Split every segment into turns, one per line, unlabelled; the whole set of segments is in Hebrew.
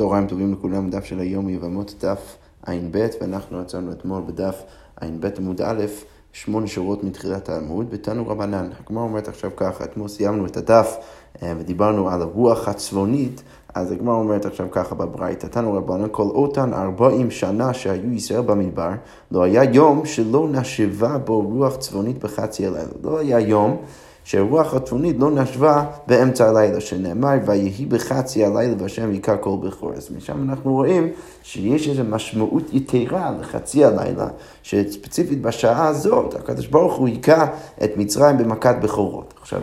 צהריים טובים לכולם, דף של היום יבמות דף ע"ב, ואנחנו עצרנו אתמול בדף ע"ב עמוד א', שמונה שורות מתחילת העמוד, בתנו רבנן. הגמרא אומרת עכשיו ככה, אתמול סיימנו את הדף אה, ודיברנו על הרוח הצפונית, אז הגמרא אומרת עכשיו ככה בברייתא, תנו רבנן, כל אותן ארבעים שנה שהיו ישראל במדבר, לא היה יום שלא נשבה בו רוח צפונית בחצי הלילה. לא היה יום שרוח הצפונית לא נשבה באמצע הלילה, שנאמר, ויהי בחצי הלילה והשם יקרא כל בכור. אז משם אנחנו רואים שיש איזו משמעות יתרה לחצי הלילה, שספציפית בשעה הזאת, הקדוש ברוך הוא היכה את מצרים במכת בכורות. עכשיו,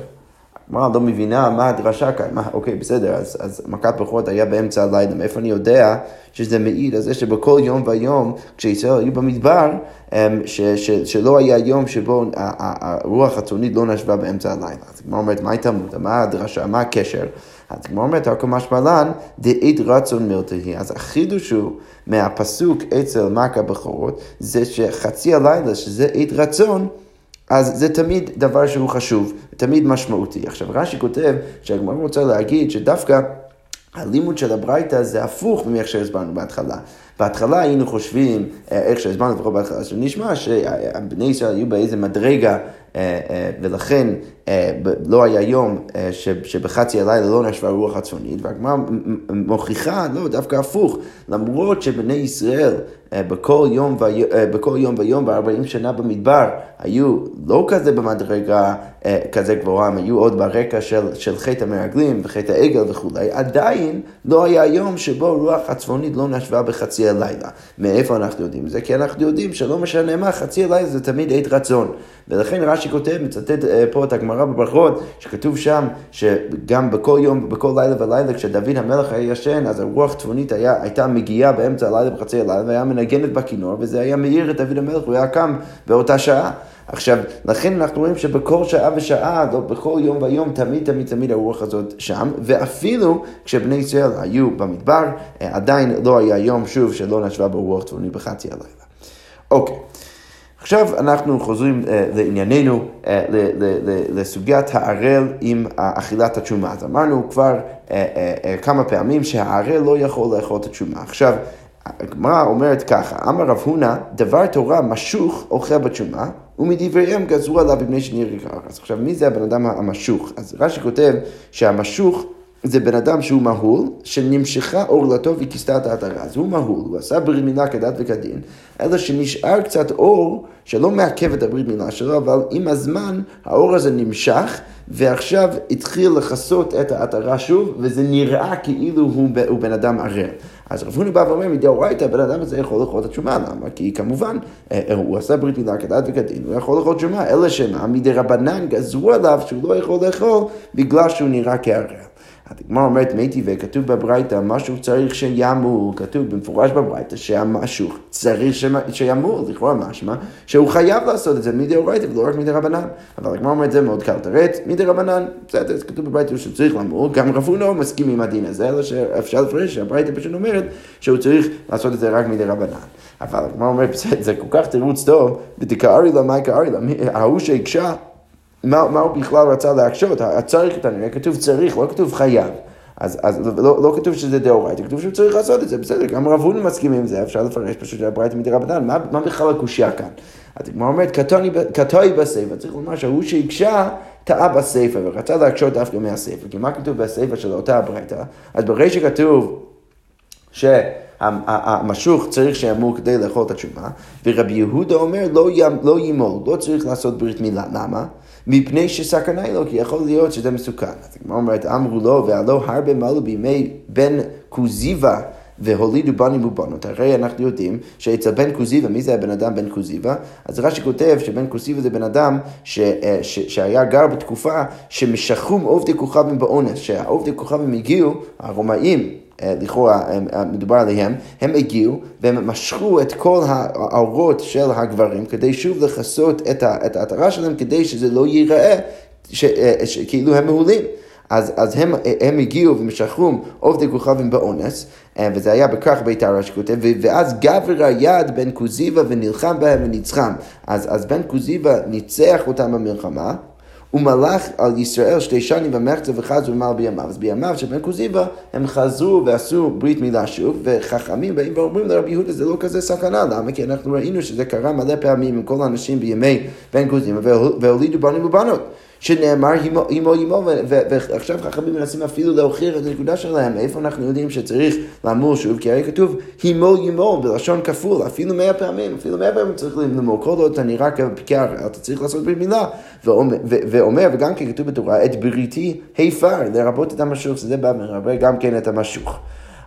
הגמרא לא מבינה מה הדרשה כאן, מה, אוקיי, בסדר, אז, אז מכת בכורות היה באמצע הלילה, מאיפה אני יודע שזה מעיד על זה שבכל יום ויום, כשישראל היו במדבר, אמ, ש, ש, שלא היה יום שבו הרוח הצונית לא נשבה באמצע הלילה. אז הגמרא אומרת, מה התלמוד? מה הדרשה? מה הקשר? אז הגמרא אומרת, הכל משמלן, דאית רצון מילתהי. אז החידוש הוא מהפסוק אצל מכה בכורות, זה שחצי הלילה, שזה עת רצון, אז זה תמיד דבר שהוא חשוב, תמיד משמעותי. עכשיו רש"י כותב שהגמרא רוצה להגיד שדווקא הלימוד של הברייתא זה הפוך מאיך שהסברנו בהתחלה. בהתחלה היינו חושבים, אה, איך שהסברנו לפחות בהתחלה, שנשמע שבני ישראל היו באיזה מדרגה אה, אה, ולכן לא היה יום שבחצי הלילה לא נשבה רוח הצפונית, והגמרא מוכיחה, לא, דווקא הפוך, למרות שבני ישראל בכל יום, בכל יום ויום ב-40 שנה במדבר היו לא כזה במדרגה כזה גבוהה, הם היו עוד ברקע של, של חטא המרגלים וחטא העגל וכולי, עדיין לא היה יום שבו רוח הצפונית לא נשבה בחצי הלילה. מאיפה אנחנו יודעים זה? כי אנחנו יודעים שלא משנה מה, חצי הלילה זה תמיד עת רצון. ולכן רש"י כותב, מצטט אה, פה את הגמרא בברכות, שכתוב שם שגם בכל יום, בכל לילה ולילה, כשדוד המלך היה ישן, אז הרוח צפונית היה, הייתה מגיעה באמצע הלילה בחצי הלילה, והיה מנגנת בכינור, וזה היה מאיר את דוד המלך, הוא היה קם באותה שעה. עכשיו, לכן אנחנו רואים שבכל שעה ושעה, לא, בכל יום ויום, תמיד תמיד תמיד הרוח הזאת שם, ואפילו כשבני ישראל היו במדבר, אה, עדיין לא היה יום שוב שלא נשבה ברוח צפוני בחצי הלילה. אוקיי. עכשיו אנחנו חוזרים uh, לענייננו, uh, לסוגיית הערל עם אכילת התשומה. אז אמרנו כבר uh, uh, uh, כמה פעמים שהערל לא יכול לאכול את התשומה. עכשיו, הגמרא אומרת ככה, אמר רב הונא, דבר תורה משוך אוכל בתשומה, ומדבריהם גזרו עליו בבני שניר אז עכשיו, מי זה הבן אדם המשוך? אז רש"י כותב שהמשוך זה בן אדם שהוא מהול, שנמשכה עורלתו וכיסתה את העטרה. אז הוא מהול, הוא עשה ברית מילה כדת וכדין, אלא שנשאר קצת אור שלא מעכב את הברית מילה שלו, אבל עם הזמן האור הזה נמשך, ועכשיו התחיל לכסות את העטרה שוב, וזה נראה כאילו הוא, הוא בן אדם ערל. אז רב הוני בא ואומר, מדאורייתא, הבן אדם הזה יכול לאכול את התשומה, למה? כי כמובן, אה, אה, הוא עשה ברית מילה כדת וכדין, הוא יכול לאכול תשומה, אלא שמה, מדי רבנן גזרו עליו שהוא לא יכול לאכול בגלל שהוא נראה כערל. הגמרא אומרת מתי וכתוב בברייתא משהו צריך שימול, כתוב במפורש בברייתא שהמשהו צריך שימול, לכאורה משמע שהוא חייב לעשות את זה מדי אורייתא ולא רק מדי רבנן. אבל הגמרא אומרת זה מאוד קל לתרץ, מדי רבנן, בסדר, כתוב בברייתא שהוא צריך למול, גם רב הונא מסכים עם הדין הזה, אלא שאפשר לפרש שהברייתא פשוט אומרת שהוא צריך לעשות את זה רק מדי רבנן. אבל הגמרא אומרת, בסדר, זה כל כך תירוץ טוב, ותקארי לה, מה יקארי לה, ההוא שהקשה מה, מה הוא בכלל רצה להקשות? הצריך כנראה כתוב צריך, לא כתוב חייב. אז, אז לא, לא כתוב שזה דאורייתא, כתוב שהוא צריך לעשות את זה, בסדר, גם רב הונא מסכים עם זה, אפשר לפרש פשוט שהברייתא מדרבנן, מה, מה בכלל הקושייה כאן? אז הגמרא אומרת, קטוי בסיפא, צריך לומר שההוא שהקשה טעה בסיפא ורצה להקשות דווקא מהסיפא, כי מה כתוב בסיפא של אותה הברייתא? אז ברגע שכתוב שהמשוך צריך שימור כדי לאכול את התשובה, ורבי יהודה אומר לא, לא ימול, לא צריך לעשות ברית מילה, למה? מפני שסכנה לו, כי יכול להיות שזה מסוכן. אז הגמרא אומרת, אמרו לו, והלא הרבה מעלו בימי בן כוזיבה. והולידו בנים ובנות. הרי אנחנו יודעים שאצל בן כוזיבה, מי זה הבן אדם בן כוזיבה? אז רש"י כותב שבן כוזיבה זה בן אדם ש, אה, ש, שהיה גר בתקופה שמשכום עובדי כוכבים באונס, שהעובדי כוכבים הגיעו, הרומאים, לכאורה אה, מדובר עליהם, הם הגיעו והם משכו את כל האורות של הגברים כדי שוב לכסות את העטרה שלהם כדי שזה לא ייראה ש, ש, כאילו הם מעולים. אז, אז הם, הם הגיעו ומשכרו עובדי כוכבים באונס, וזה היה בכך ביתר רש"י כותב, ואז גבר היד בן כוזיבה ונלחם בהם וניצחם. אז, אז בן כוזיבה ניצח אותם במלחמה, ומלך על ישראל שתי שנים במחצה וחזו ומעל בימיו. אז בימיו של בן כוזיבא הם חזרו ועשו ברית מילה שוב, וחכמים באים ואומרים לרבי יהודה זה לא כזה סכנה, למה? כי אנחנו ראינו שזה קרה מלא פעמים עם כל האנשים בימי בן כוזיבא והולידו בנים ובנות. שנאמר הימו הימו, ועכשיו חכמים מנסים אפילו להוכיח את הנקודה שלהם, איפה אנחנו יודעים שצריך לאמור שוב, כי הרי כתוב הימו הימו בלשון כפול, אפילו מאה פעמים, אפילו מאה פעמים צריך למור, כל עוד אתה נראה כפיקר, אתה צריך לעשות ברית מילה, ואומר, וגם כן כתוב בתורה, את בריתי היפר, לרבות את המשוך, שזה בא מרבה גם כן את המשוך.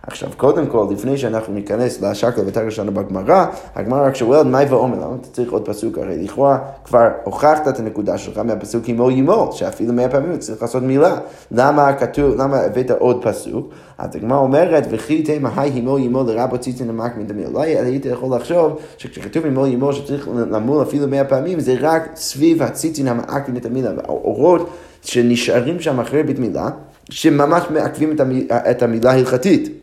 עכשיו, קודם כל, לפני שאנחנו ניכנס לשקל ותגר שלנו בגמרא, הגמרא רק שואלת מאי ואומר, למה אתה צריך עוד פסוק? הרי לכאורה כבר הוכחת את הנקודה שלך מהפסוק ימו ימו, שאפילו מאה פעמים צריך לעשות מילה. למה כתוב, למה הבאת עוד פסוק? אז הגמרא אומרת, וכי תימא היי הימו ימו לרבו ציצין למק מדמיל. לא היית יכול לחשוב שכשכתוב ימו ימו שצריך למול אפילו מאה פעמים, זה רק סביב הציצין המעק מדמיל, האורות שנשארים שם אחרי בית מילה, שממש מעכבים את המילה ההלכתית.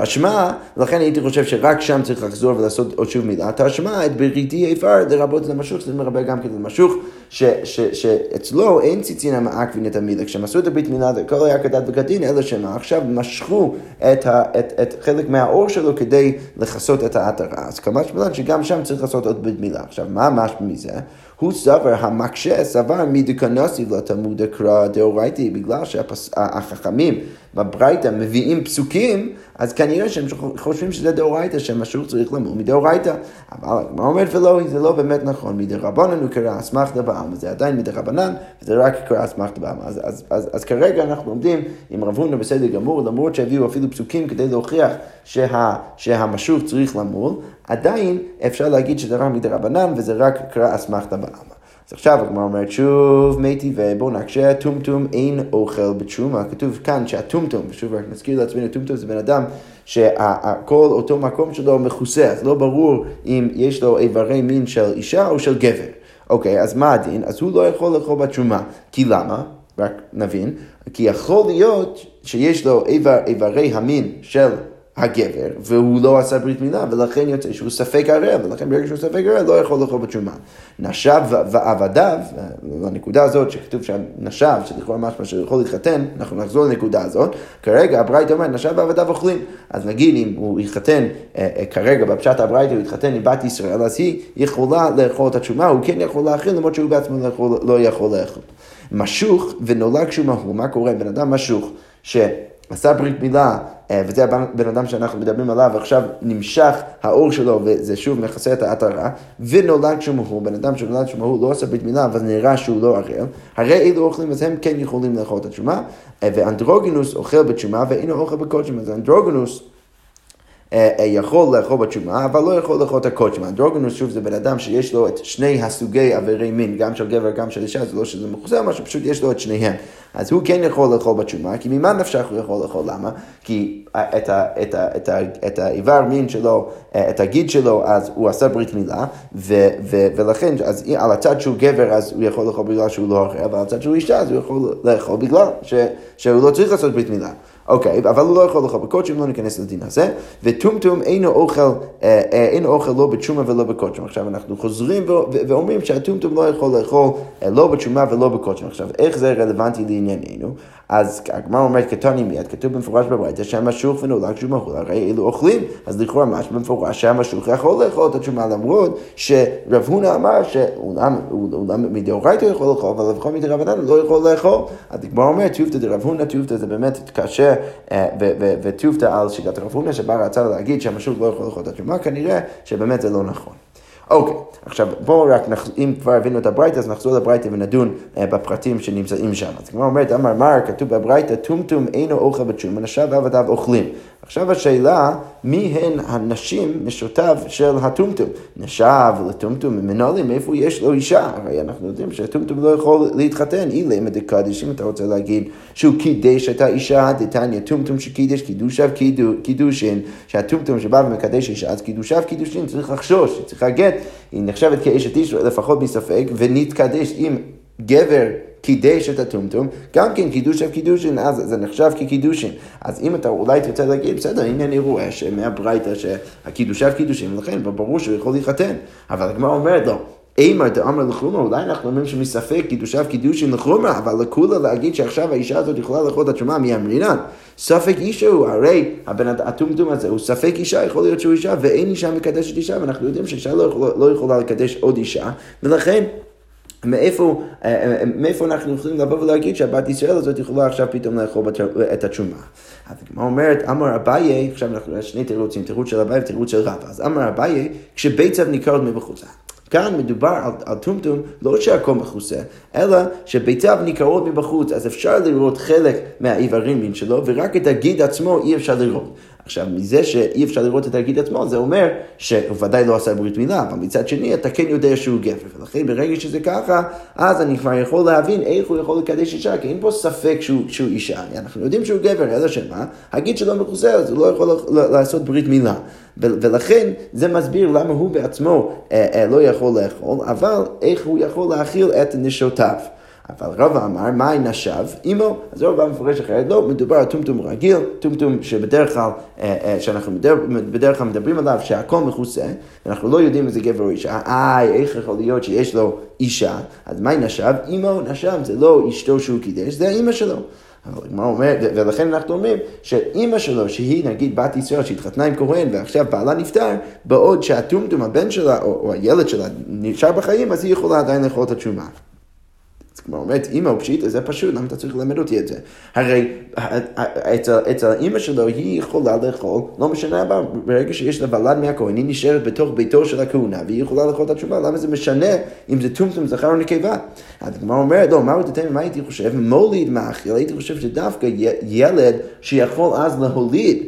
תשמע, לכן הייתי חושב שרק שם צריך לחזור ולעשות עוד שוב מילה. תשמע, את בריתי איפר לרבות את המשוך, שזה מרבה גם כן למשוך, שאצלו אין ציצין המעקבין את המילה. כשהם עשו את הברית מילה, זה הכל היה כדת וכדין, אלא שמה עכשיו משכו את, ה, את, את חלק מהאור שלו כדי לכסות את העטרה. אז כמה שמלן שגם שם צריך לעשות עוד ברית מילה. עכשיו, מה משמע מזה? הוא סבר, המקשה סבר מדקנסיב לתלמוד הקרא דאורייטי, בגלל שהחכמים בברייתא מביאים פסוקים, אז כנראה שהם חושבים שזה דאורייתא, שמשהו צריך למול מדאורייתא. אבל הגמרא אומרת ולא, זה לא באמת נכון, מדי רבנן הוא קרא אסמכתא בעלמא, זה עדיין מדי רבנן, וזה רק קרא אסמכתא בעלמא. אז, אז, אז, אז כרגע אנחנו עומדים עם רב הונא בסדר גמור, למרות שהביאו אפילו פסוקים כדי להוכיח שה, שהמשוך צריך למול, עדיין אפשר להגיד שזה רק מדי רבנן, וזה רק קרא אסמכתא בעלמא. אז עכשיו הגמרא אומרת שוב מי טבעי, בואו נקשה, טומטום אין אוכל בתשומה. כתוב כאן שהטומטום, ושוב רק נזכיר לעצמנו, טומטום זה בן אדם שכל אותו מקום שלו מכוסה, אז לא ברור אם יש לו איברי מין של אישה או של גבר. אוקיי, אז מה הדין? אז הוא לא יכול לאכול בתשומה. כי למה? רק נבין. כי יכול להיות שיש לו איבר, איברי המין של הגבר, והוא לא עשה ברית מילה, ולכן יוצא שהוא ספק ערב, ולכן ברגע שהוא ספק ערב לא יכול לאכול בתשומה. נשב ועבדיו, לנקודה הזאת שכתוב שם נשב, שלכאורה משמע שיכול להתחתן, אנחנו נחזור לנקודה הזאת, כרגע הברייתא אומרת נשב ועבדיו אוכלים. אז נגיד אם הוא יתחתן, אה, אה, כרגע בפשט הברייתא הוא יתחתן עם בת ישראל, אז היא יכולה לאכול את התשומה, הוא כן יכול להאכיל, למרות שהוא בעצמו לא, לא יכול לאכול. משוך ונולד כשהוא מהו, מה קורה? בן אדם משוך, ש... עשה ברית מילה, אה, וזה הבן אדם שאנחנו מדברים עליו, ועכשיו נמשך האור שלו, וזה שוב מכסה את העטרה, ונולד כשמוהו, בן אדם שנולד כשמוהו לא עשה ברית מילה, אבל נראה שהוא לא ערל, הרי אלו אוכלים, אז הם כן יכולים לאכול את התשומה, אה, ואנדרוגינוס אוכל בתשומה, ואינו אוכל בקודשם, אז אנדרוגינוס יכול לאכול בתשומה, אבל לא יכול לאכול את הקודשמה. אנדרוגנוס, שוב, זה בן אדם שיש לו את שני הסוגי אברי מין, גם של גבר, גם של אישה, זה לא שזה מכוסה, משהו פשוט יש לו את שניהם. אז הוא כן יכול לאכול בתשומה, כי ממה נפשך הוא יכול לאכול? למה? כי את, ה, את, ה, את, ה, את האיבר מין שלו, אה, את הגיד שלו, אז הוא עשה ברית מילה, ו, ו, ולכן, אז על הצד שהוא גבר, אז הוא יכול לאכול בגלל שהוא לא אחר, ועל הצד שהוא אישה, אז הוא יכול לאכול בגלל ש, שהוא לא צריך לעשות ברית מילה. אוקיי, אבל הוא לא יכול לאכול בקודשים, לא ניכנס לדין הזה. וטומטום אינו אוכל, אה, אה, אין אוכל לא בתשומה ולא בקודשים. עכשיו אנחנו חוזרים ואומרים שהטומטום לא יכול לאכול אה, לא בתשומה ולא בקודשים. עכשיו, איך זה רלוונטי לענייננו? אז הגמרא אומרת קטני מיד, כתוב במפורש בברייתא שהמשוך ונולד כשהוא מחול, הרי אלו אוכלים, אז לכאורה ממש במפורש שהמשוך יכול לאכול את התשומה למרות שרב הונא אמר שאולם מדאורייתא יכול לאכול, אבל לפחות מדרבנן הוא לא יכול לאכול. אז הגמרא אומרת תיובתא דרב הונא, תיובתא זה באמת קשה אה, ותיובתא על שיטת רב הונא שבה רצה להגיד שהמשוך לא יכול לאכול את התשומה, כנראה שבאמת זה לא נכון. אוקיי, עכשיו בואו רק, נח... אם כבר הבינו את הברייתא, אז נחזור לברייתא ונדון uh, בפרטים שנמצאים שם. אז כמו אומרת, אמר מר, כתוב בברייתא, טומטום אינו אוכל בתשום, אנשיו ועבדיו אוכלים. עכשיו השאלה, מי הן הנשים נשותיו של הטומטום? נשים לטומטום מנא ליה, מאיפה יש לו אישה? הרי אנחנו יודעים שהטומטום לא יכול להתחתן, אילימא דקדיש, אם אתה רוצה להגיד שהוא קידש את האישה, דתניא טומטום שקידש, קידושיו קידושין, שהטומטום שבא ומקדש אישה, אז קידושיו קידושין, צריך לחשוש, צריך לה גט, היא נחשבת כאשת איש לפחות מספק, ונתקדש עם גבר קידש את הטומטום, גם כן קידוש אף קידושין, אז זה נחשב כקידושין. אז אם אתה אולי תרצה להגיד, בסדר, הנה אני רואה שמהברייתא שהקידוש אף קידושין, ולכן ברור שהוא יכול להתחתן. אבל הגמרא אומרת לו, אימא דאמר לחומרה, אולי אנחנו אומרים שמספק קידושיו קידושין לחומרה, אבל לכולה להגיד שעכשיו האישה הזאת יכולה לאכול את התשומה מאמרינן. ספק אישה הוא, הרי הבן הטומטום הזה הוא ספק אישה, יכול להיות שהוא אישה, ואין אישה מקדשת אישה, ואנחנו יודעים שאישה לא יכולה, לא יכולה לקדש עוד אישה, ולכן מאיפה, אה, אה, מאיפה אנחנו יכולים לבוא ולהגיד שהבת ישראל הזאת יכולה עכשיו פתאום לאכול את התשומה. אז הגמרא אומרת, אמר אביי, עכשיו אנחנו שני תירוצים, תירוץ של אביי ותירוץ של רבא. אז אמר אביי, כשביצב ניכרות מבחוצה. כאן מדובר על, על טומטום, לא שהכל מכוסה, אלא שביתיו ניכרות מבחוץ, אז אפשר לראות חלק מהאיברים מין שלו, ורק את הגיד עצמו אי אפשר לראות. עכשיו, מזה שאי אפשר לראות את הגיד עצמו, זה אומר שהוא ודאי לא עשה ברית מילה, אבל מצד שני אתה כן יודע שהוא גבר. ולכן ברגע שזה ככה, אז אני כבר יכול להבין איך הוא יכול לקדש אישה, כי אין פה ספק שהוא, שהוא אישה. אנחנו יודעים שהוא גבר, אלא שמה? הגיד שלו מכוסה, אז הוא לא יכול לעשות ברית מילה. ולכן זה מסביר למה הוא בעצמו אה, אה, לא יכול לאכול, אבל איך הוא יכול להאכיל את נשותיו. אבל רבא אמר, מאי נשב עמו? אז רבא מפרש אחרת, לא, מדובר על טומטום רגיל, טומטום שבדרך כלל, אה, אה, שאנחנו בדרך כלל מדברים עליו שהכל מכוסה, אנחנו לא יודעים איזה גבר או אישה, איי, איך יכול להיות שיש לו אישה, אז מאי נשב עמו? נשב זה לא אשתו שהוא קידש, זה האימא שלו. אבל הגמרא אומרת, ולכן אנחנו אומרים שאימא שלו, שהיא נגיד בת ישראל שהתחתנה עם כהן ועכשיו בעלה נפטר, בעוד שהטומטום, הבן שלה או, או הילד שלה נשאר בחיים, אז היא יכולה עדיין לאכול את התשומה. כמו אומרת, אימא הוא פשיטה, זה פשוט, למה אתה צריך ללמד אותי את זה? הרי אצל האימא שלו היא יכולה לאכול, לא משנה מה, ברגע שיש לה ולד מהכהן, היא נשארת בתוך ביתו של הכהונה, והיא יכולה לאכול את התשובה, למה זה משנה אם זה טומטום זכר או נקבה? אז הגמרא אומרת, לא, מה מה הייתי חושב? מוליד מאכיל, הייתי חושב שדווקא ילד שיכול אז להוליד.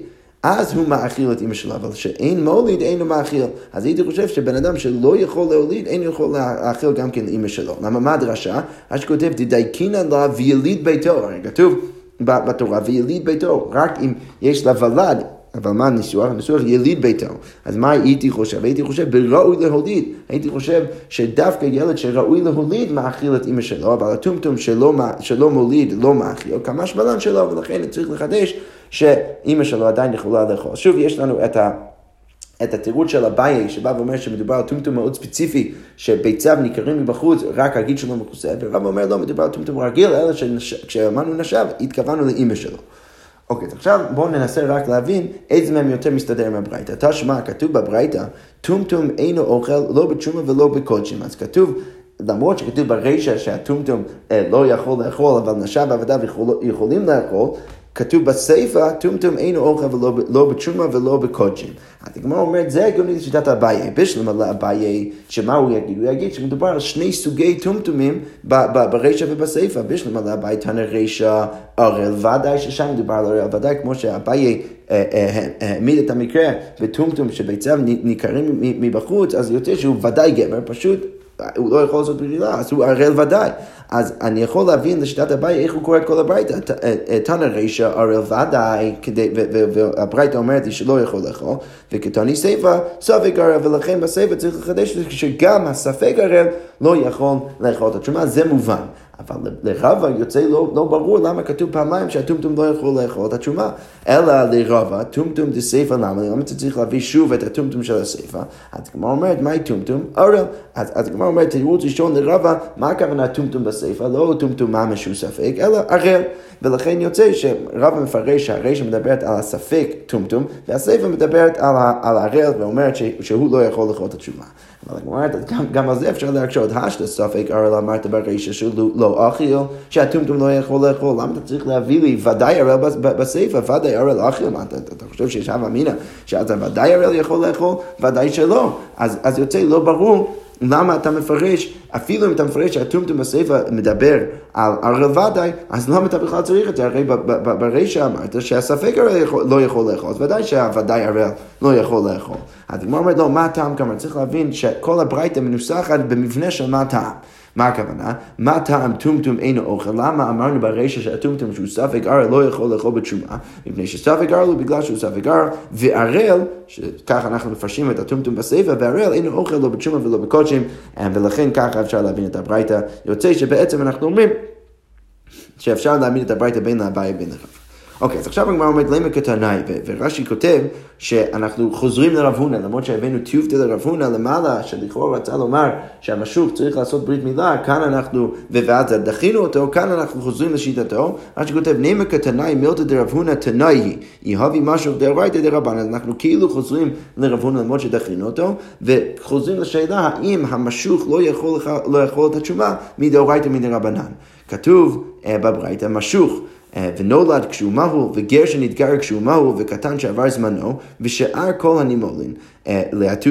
אז הוא מאכיל את אמא שלו, אבל שאין מוליד, אין לו מאכיל. אז הייתי חושב שבן אדם שלא יכול להוליד, אין יכול להאכיל גם כן אמא שלו. למה מה הדרשה? אז שכותב, תדייקינא לה ויליד ביתו. הרי כתוב בתורה, ויליד ביתו, רק אם יש לה ולד. אבל מה הניסוח? הניסוח יליד ביתו. אז מה הייתי חושב? הייתי חושב בראוי להוליד. הייתי חושב שדווקא ילד שראוי להוליד מאכיל את אמא שלו, אבל הטומטום שלא, שלא מוליד לא מאכיל, כמה שמלן שלו, ולכן צריך לחדש שאימא שלו עדיין יכולה לאכול. שוב, יש לנו את ה... את התירוץ של אביי, שבא ואומר שמדובר על טומטום מאוד ספציפי, שביציו ניכרים מבחוץ, רק הגיד שלו מכוסה, ורב אומר לא, מדובר על טומטום רגיל, אלא שכשאמרנו נשב, התכוונו לאימא שלו. אוקיי, אז עכשיו בואו ננסה רק להבין איזה מהם יותר מסתדר עם הברייתא. תשמע, כתוב בברייתא, טומטום אינו אוכל לא בתשומה ולא בקודשים. אז כתוב, למרות שכתוב ברישא שהטומטום אה, לא יכול לאכול, אבל נשב ועבדיו יכול, יכולים לאכול, כתוב בסיפא, טומטום אינו אוכל ולא לא בתשומה ולא בקודשים. אז הגמרא אומרת, זה הגיוני לשיטת אביי. בשלמה לאביי, שמה הוא יגיד? הוא יגיד שמדובר על שני סוגי טומטומים ברישא ובסיפא. בשלמה לאביי תנא רישא ערל, ודאי ששם מדובר על ערל, ודאי כמו שאביי אה, אה, העמיד את המקרה בטומטום שביציו ניכרים מבחוץ, אז יוצא שהוא ודאי גבר, פשוט הוא לא יכול לעשות ברירה, אז הוא ערל ודאי. אז אני יכול להבין לשיטת הבית איך הוא קורא את כל הברייתא. תנא רישא ערל ודאי, והברייתא אומרת לי שלא יכול לאכול, וכתני סיפא ספק ערל, ולכן בסיפא צריך לחדש שגם הספק ערל לא יכול לאכול את התשומה, זה מובן. אבל לרבה יוצא לא, לא ברור למה כתוב פעמיים שהטומטום לא יכול לאכול את התשומה. אלא לרבה, טומטום דסייפה למה? למה אתה צריך להביא שוב את הטומטום של הסייפה? אז הגמרא אומרת, מהי טומטום? אורל. אז, הגמרא אומרת, תירוץ ראשון לרבה, מה הכוונה טומטום בסייפה? לא טומטום ממש הוא ספק, אלא ערל. ולכן יוצא שרבה מפרש שהרשע מדברת על הספק טומטום, והסייפה מדברת על, על הערל ואומרת שהוא לא יכול לאכול את התשומה. אבל הגמרא אומרת, גם על זה אפשר להקשות, השתא ספק ערל אמרת ברישא שהוא לא אכיל, שהטומטום לא יכול לאכול, למה אתה צריך להביא לי ודאי ערל בסיפא, ודאי ערל אכיל, מה אתה חושב שיש הווה אמינא, שאתה ודאי ערל יכול לאכול, ודאי שלא, אז יוצא לא ברור למה אתה מפרש, אפילו אם אתה מפרש שהטומטום בסיפא מדבר על ערל ודאי, אז למה אתה בכלל צריך את זה? הרי ברישא אמרת שהספק ערל לא יכול לאכול, אז ודאי שהוודאי ערל לא יכול לאכול. הגמרא אומרת לו, מה הטעם כמה? צריך להבין שכל הברייתא מנוסחת במבנה של מה הטעם. מה הכוונה? מה טעם טומטום אינו אוכל? למה אמרנו ברישא שהטומטום שהוא ספק ערל לא יכול לאכול בתשומה? מפני שספק ערל הוא בגלל שהוא ספק ערל, וערל, שככה אנחנו מפרשים את הטומטום בסייפה, וערל אינו אוכל לא בתשומה ולא בקודשים, ולכן ככה אפשר להבין את הברייתא. יוצא שבעצם אנחנו אומרים שאפשר להעמיד את הברייתא בין לאביי ובין לרב. אוקיי, אז עכשיו הגמרא אומרת למה כתנאי, ורש"י כותב שאנחנו חוזרים לרב הונא, למרות שהבאנו טיובטה לרב הונא למעלה, שלכאורה רצה לומר שהמשוך צריך לעשות ברית מילה, כאן אנחנו, ואז דחינו אותו, כאן אנחנו חוזרים לשיטתו, רש"י כותב נמה כתנאי מילתא דרב הונא תנאי היא, יהבי משהו דאורייתא אז אנחנו כאילו חוזרים לרב הונא למרות שדחינו אותו, וחוזרים לשאלה האם המשוך לא יכול, לא יכול את התשובה מדאורייתא מדרבנן. כתוב uh, בברייתא משוך. אה, ונולד כשהוא מהו, וגר שנתגר כשהוא מהו, וקטן שעבר זמנו, ושאר כל הנימולין אה,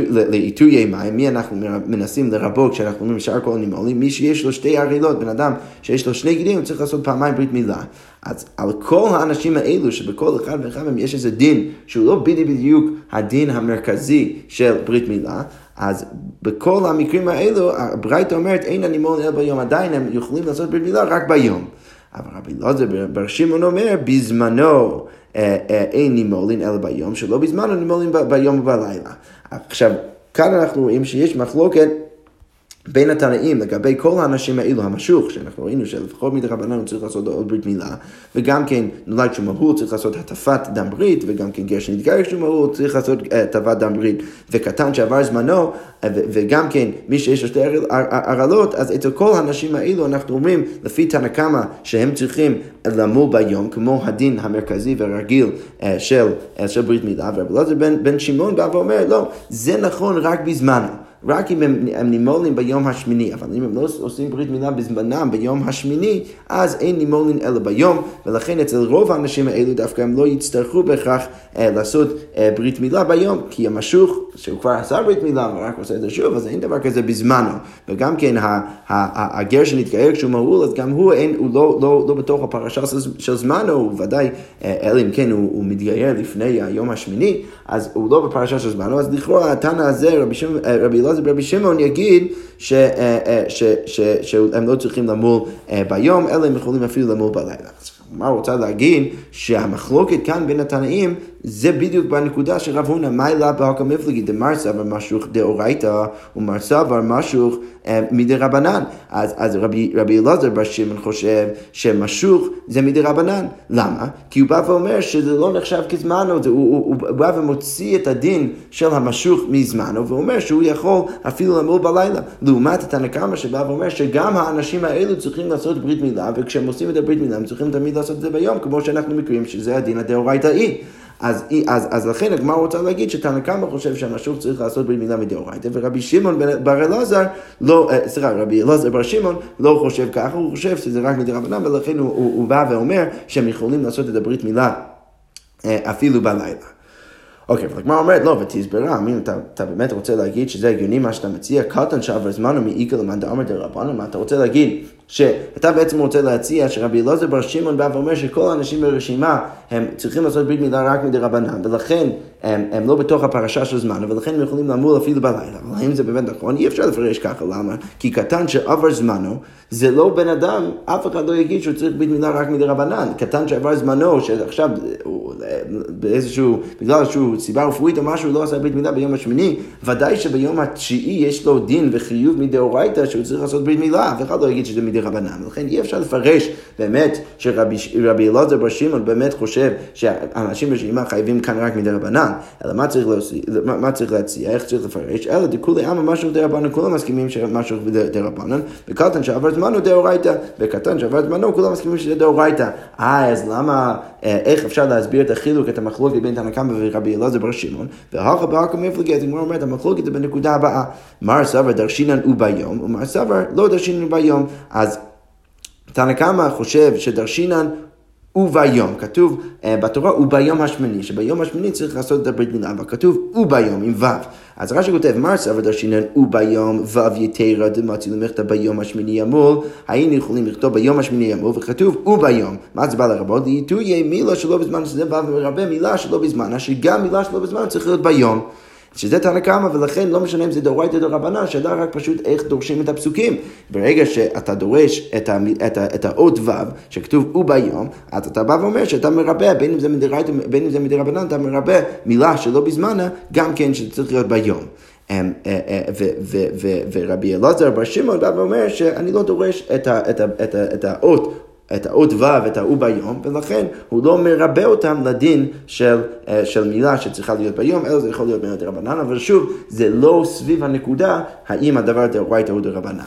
לעיתויי מים, מי אנחנו מנסים לרבות כשאנחנו אומרים שאר כל הנימולין? מי שיש לו שתי ערילות, בן אדם שיש לו שני גידים, הוא צריך לעשות פעמיים ברית מילה. אז על כל האנשים האלו, שבכל אחד ואחד מהם יש איזה דין, שהוא לא בדיוק הדין המרכזי של ברית מילה, אז בכל המקרים האלו, הברייתא אומרת, אין הנימולין אלא ביום, עדיין הם יכולים לעשות ברית מילה רק ביום. אבל רבי אלעזר בר שמעון אומר, בזמנו אה, אה, אין נימולין אלא ביום, שלא בזמנו נימולין ביום ובלילה. עכשיו, כאן אנחנו רואים שיש מחלוקת בין התנאים לגבי כל האנשים האלו, המשוך, שאנחנו ראינו שלפחות מדי רבנן הוא צריך לעשות עוד ברית מילה, וגם כן נולד כשהוא מהות צריך לעשות הטפת דם ברית, וגם כן גר שנתגר כשהוא מהות צריך לעשות אה, הטפת דם ברית, וקטן שעבר זמנו, אה, וגם כן מי שיש לו שתי הרעלות, אז אצל כל האנשים האלו אנחנו אומרים, לפי תנא קמא, שהם צריכים למול ביום, כמו הדין המרכזי והרגיל אה, של, של ברית מילה, ורבי אלעזר בן שמעון בא ואומר, לא, זה נכון רק בזמנו. רק אם הם, הם נימולין ביום השמיני, אבל אם הם לא עושים ברית מילה בזמנם ביום השמיני, אז אין נימולין אלא ביום, ולכן אצל רוב האנשים האלו דווקא הם לא יצטרכו בהכרח אה, לעשות אה, ברית מילה ביום, כי המשוך, שהוא כבר עשה ברית מילה ורק עושה את זה שוב, אז אין דבר כזה בזמנו. וגם כן הגר שנתגייר כשהוא מהול, אז גם הוא, אין, הוא לא, לא, לא בתוך הפרשה של זמנו, הוא ודאי, אה, אלא אם כן הוא, הוא מתגייר לפני היום השמיני, אז הוא לא בפרשה של זמנו, אז לכאורה התנא הזה, רבי, שם, אה, רבי שמעון יגיד אה, אה, שהם לא צריכים למול ביום, אלא הם יכולים אפילו למול בלילה. מה הוא רוצה להגיד? שהמחלוקת כאן בין התנאים זה בדיוק בנקודה של רב הונא, מה אלא בהקא מפלגי, דמר סבר משוך דאורייתא ומר סבר משוך אה, מדי רבנן. אז, אז רבי, רבי אלעזר בר שמעון חושב שמשוך זה מדי רבנן. למה? כי הוא בא ואומר שזה לא נחשב כזמנו, הוא, הוא, הוא, בא ומוציא את הדין של המשוך מזמנו, ואומר שהוא יכול אפילו למול בלילה. לעומת התנא קמא שבא ואומר שגם האנשים האלו צריכים לעשות ברית מילה, וכשהם עושים את הברית מילה הם צריכים תמיד לעשות את זה ביום, כמו שאנחנו מכירים שזה הדין הדאורייתאי. אז, אז, אז לכן הגמר רוצה להגיד שתנא קמא חושב שהמשוך צריך לעשות ברית מילה מדאורייתא, ורבי שמעון בר אלעזר, לא, אה, סליחה, רבי אלעזר בר שמעון לא חושב ככה, הוא חושב שזה רק מדרבנן, ולכן הוא, הוא, הוא בא ואומר שהם יכולים לעשות את הברית מילה אה, אפילו בלילה. אוקיי, אבל הגמרא אומרת, לא, ותסברה, אמין, אתה, אתה באמת רוצה להגיד שזה הגיוני מה שאתה מציע? קטן שעבר זמנו מאיכא למאן דאמר דרבנן, מה אתה רוצה להגיד? שאתה בעצם רוצה להציע שרבי אלעזר בר שמעון בא ואומר שכל האנשים ברשימה הם צריכים לעשות ברית מילה רק מדי רבנן, ולכן הם, הם לא בתוך הפרשה של זמן, ולכן הם יכולים למול אפילו בלילה. אבל האם זה באמת נכון? אי אפשר לפרש ככה, למה? כי קטן שעבר זמנו, זה לא בן אדם, אף אחד לא יגיד שהוא צריך ברית מילה רק מדי רבנן. קטן שעבר זמנו, שעכשיו באיזשהו, בגלל איזושהי סיבה רפואית או משהו, לא עשה ברית מילה ביום השמיני, ודאי שביום התשיעי יש לו דין וחיוב מדאורייתא שהוא צריך לעשות ברית מילה, אף אחד לא יגיד שזה מדי רבנן. ולכן אי אפשר לפרש באמת שרבי אלעזר בר שמעון באמת חושב שאנשים ברשימה חייבים כאן רק מדי רבנן, אלא מה צריך, להוציא, מה צריך להציע, איך צריך לפרש, אלא דכולי עמא משהו די רבנן, כולם מסכימים שמשהו די רבנן, וקטן שעבר זמנו דאורייתא, וקטן שעבר זמנו כולם מסכימים שזה דאורייתא. אה, אז למה, אה, איך אפשר להסביר את החילוק, את המחלוקת בין תנא קמא ורבי אלעזר בר שמעון, והכה באקא מפלגי, אז הגמרא אומרת, המחלוקת זה בנקודה הבאה, מר סבר דרשינן וביום, ומר סבר לא דרשינן וביום. אז תנא קמא חושב שדרשינן וביום, כתוב uh, בתורה וביום השמיני, שביום השמיני צריך לעשות את הברית מילה, אבל כתוב וביום עם ו'. אז רש"י כותב, מר סבר דרשינן וביום ו' יתרה דמצי למכתב ביום השמיני ימול, היינו יכולים לכתוב ביום השמיני ימול, וכתוב וביום. מה זה בא לרבות? לעיתוי מילה שלא בזמן, שזה בא ומרבה מילה שלא בזמן, שגם מילה שלא בזמן צריך להיות ביום. שזה תנא קמא, ולכן לא משנה אם זה דאורייתא דרבנן, השאלה רק פשוט איך דורשים את הפסוקים. ברגע שאתה דורש את, ה, את, ה, את האות ו', שכתוב וביום, אז אתה בא ואומר שאתה מרבה, בין אם זה מדאורייתא, בין אם זה מדרבנן, אתה מרבה מילה שלא בזמנה, גם כן שצריך להיות ביום. אמ, אה, אה, ורבי אלעזר בר שמעון בא ואומר שאני לא דורש את האות את האות ו' ואת ההוא ביום, ולכן הוא לא מרבה אותם לדין של, אה, של מילה שצריכה להיות ביום, אלא זה יכול להיות בין דרבנן, אבל שוב, זה לא סביב הנקודה האם הדבר דאורייתא הוא דרבנן.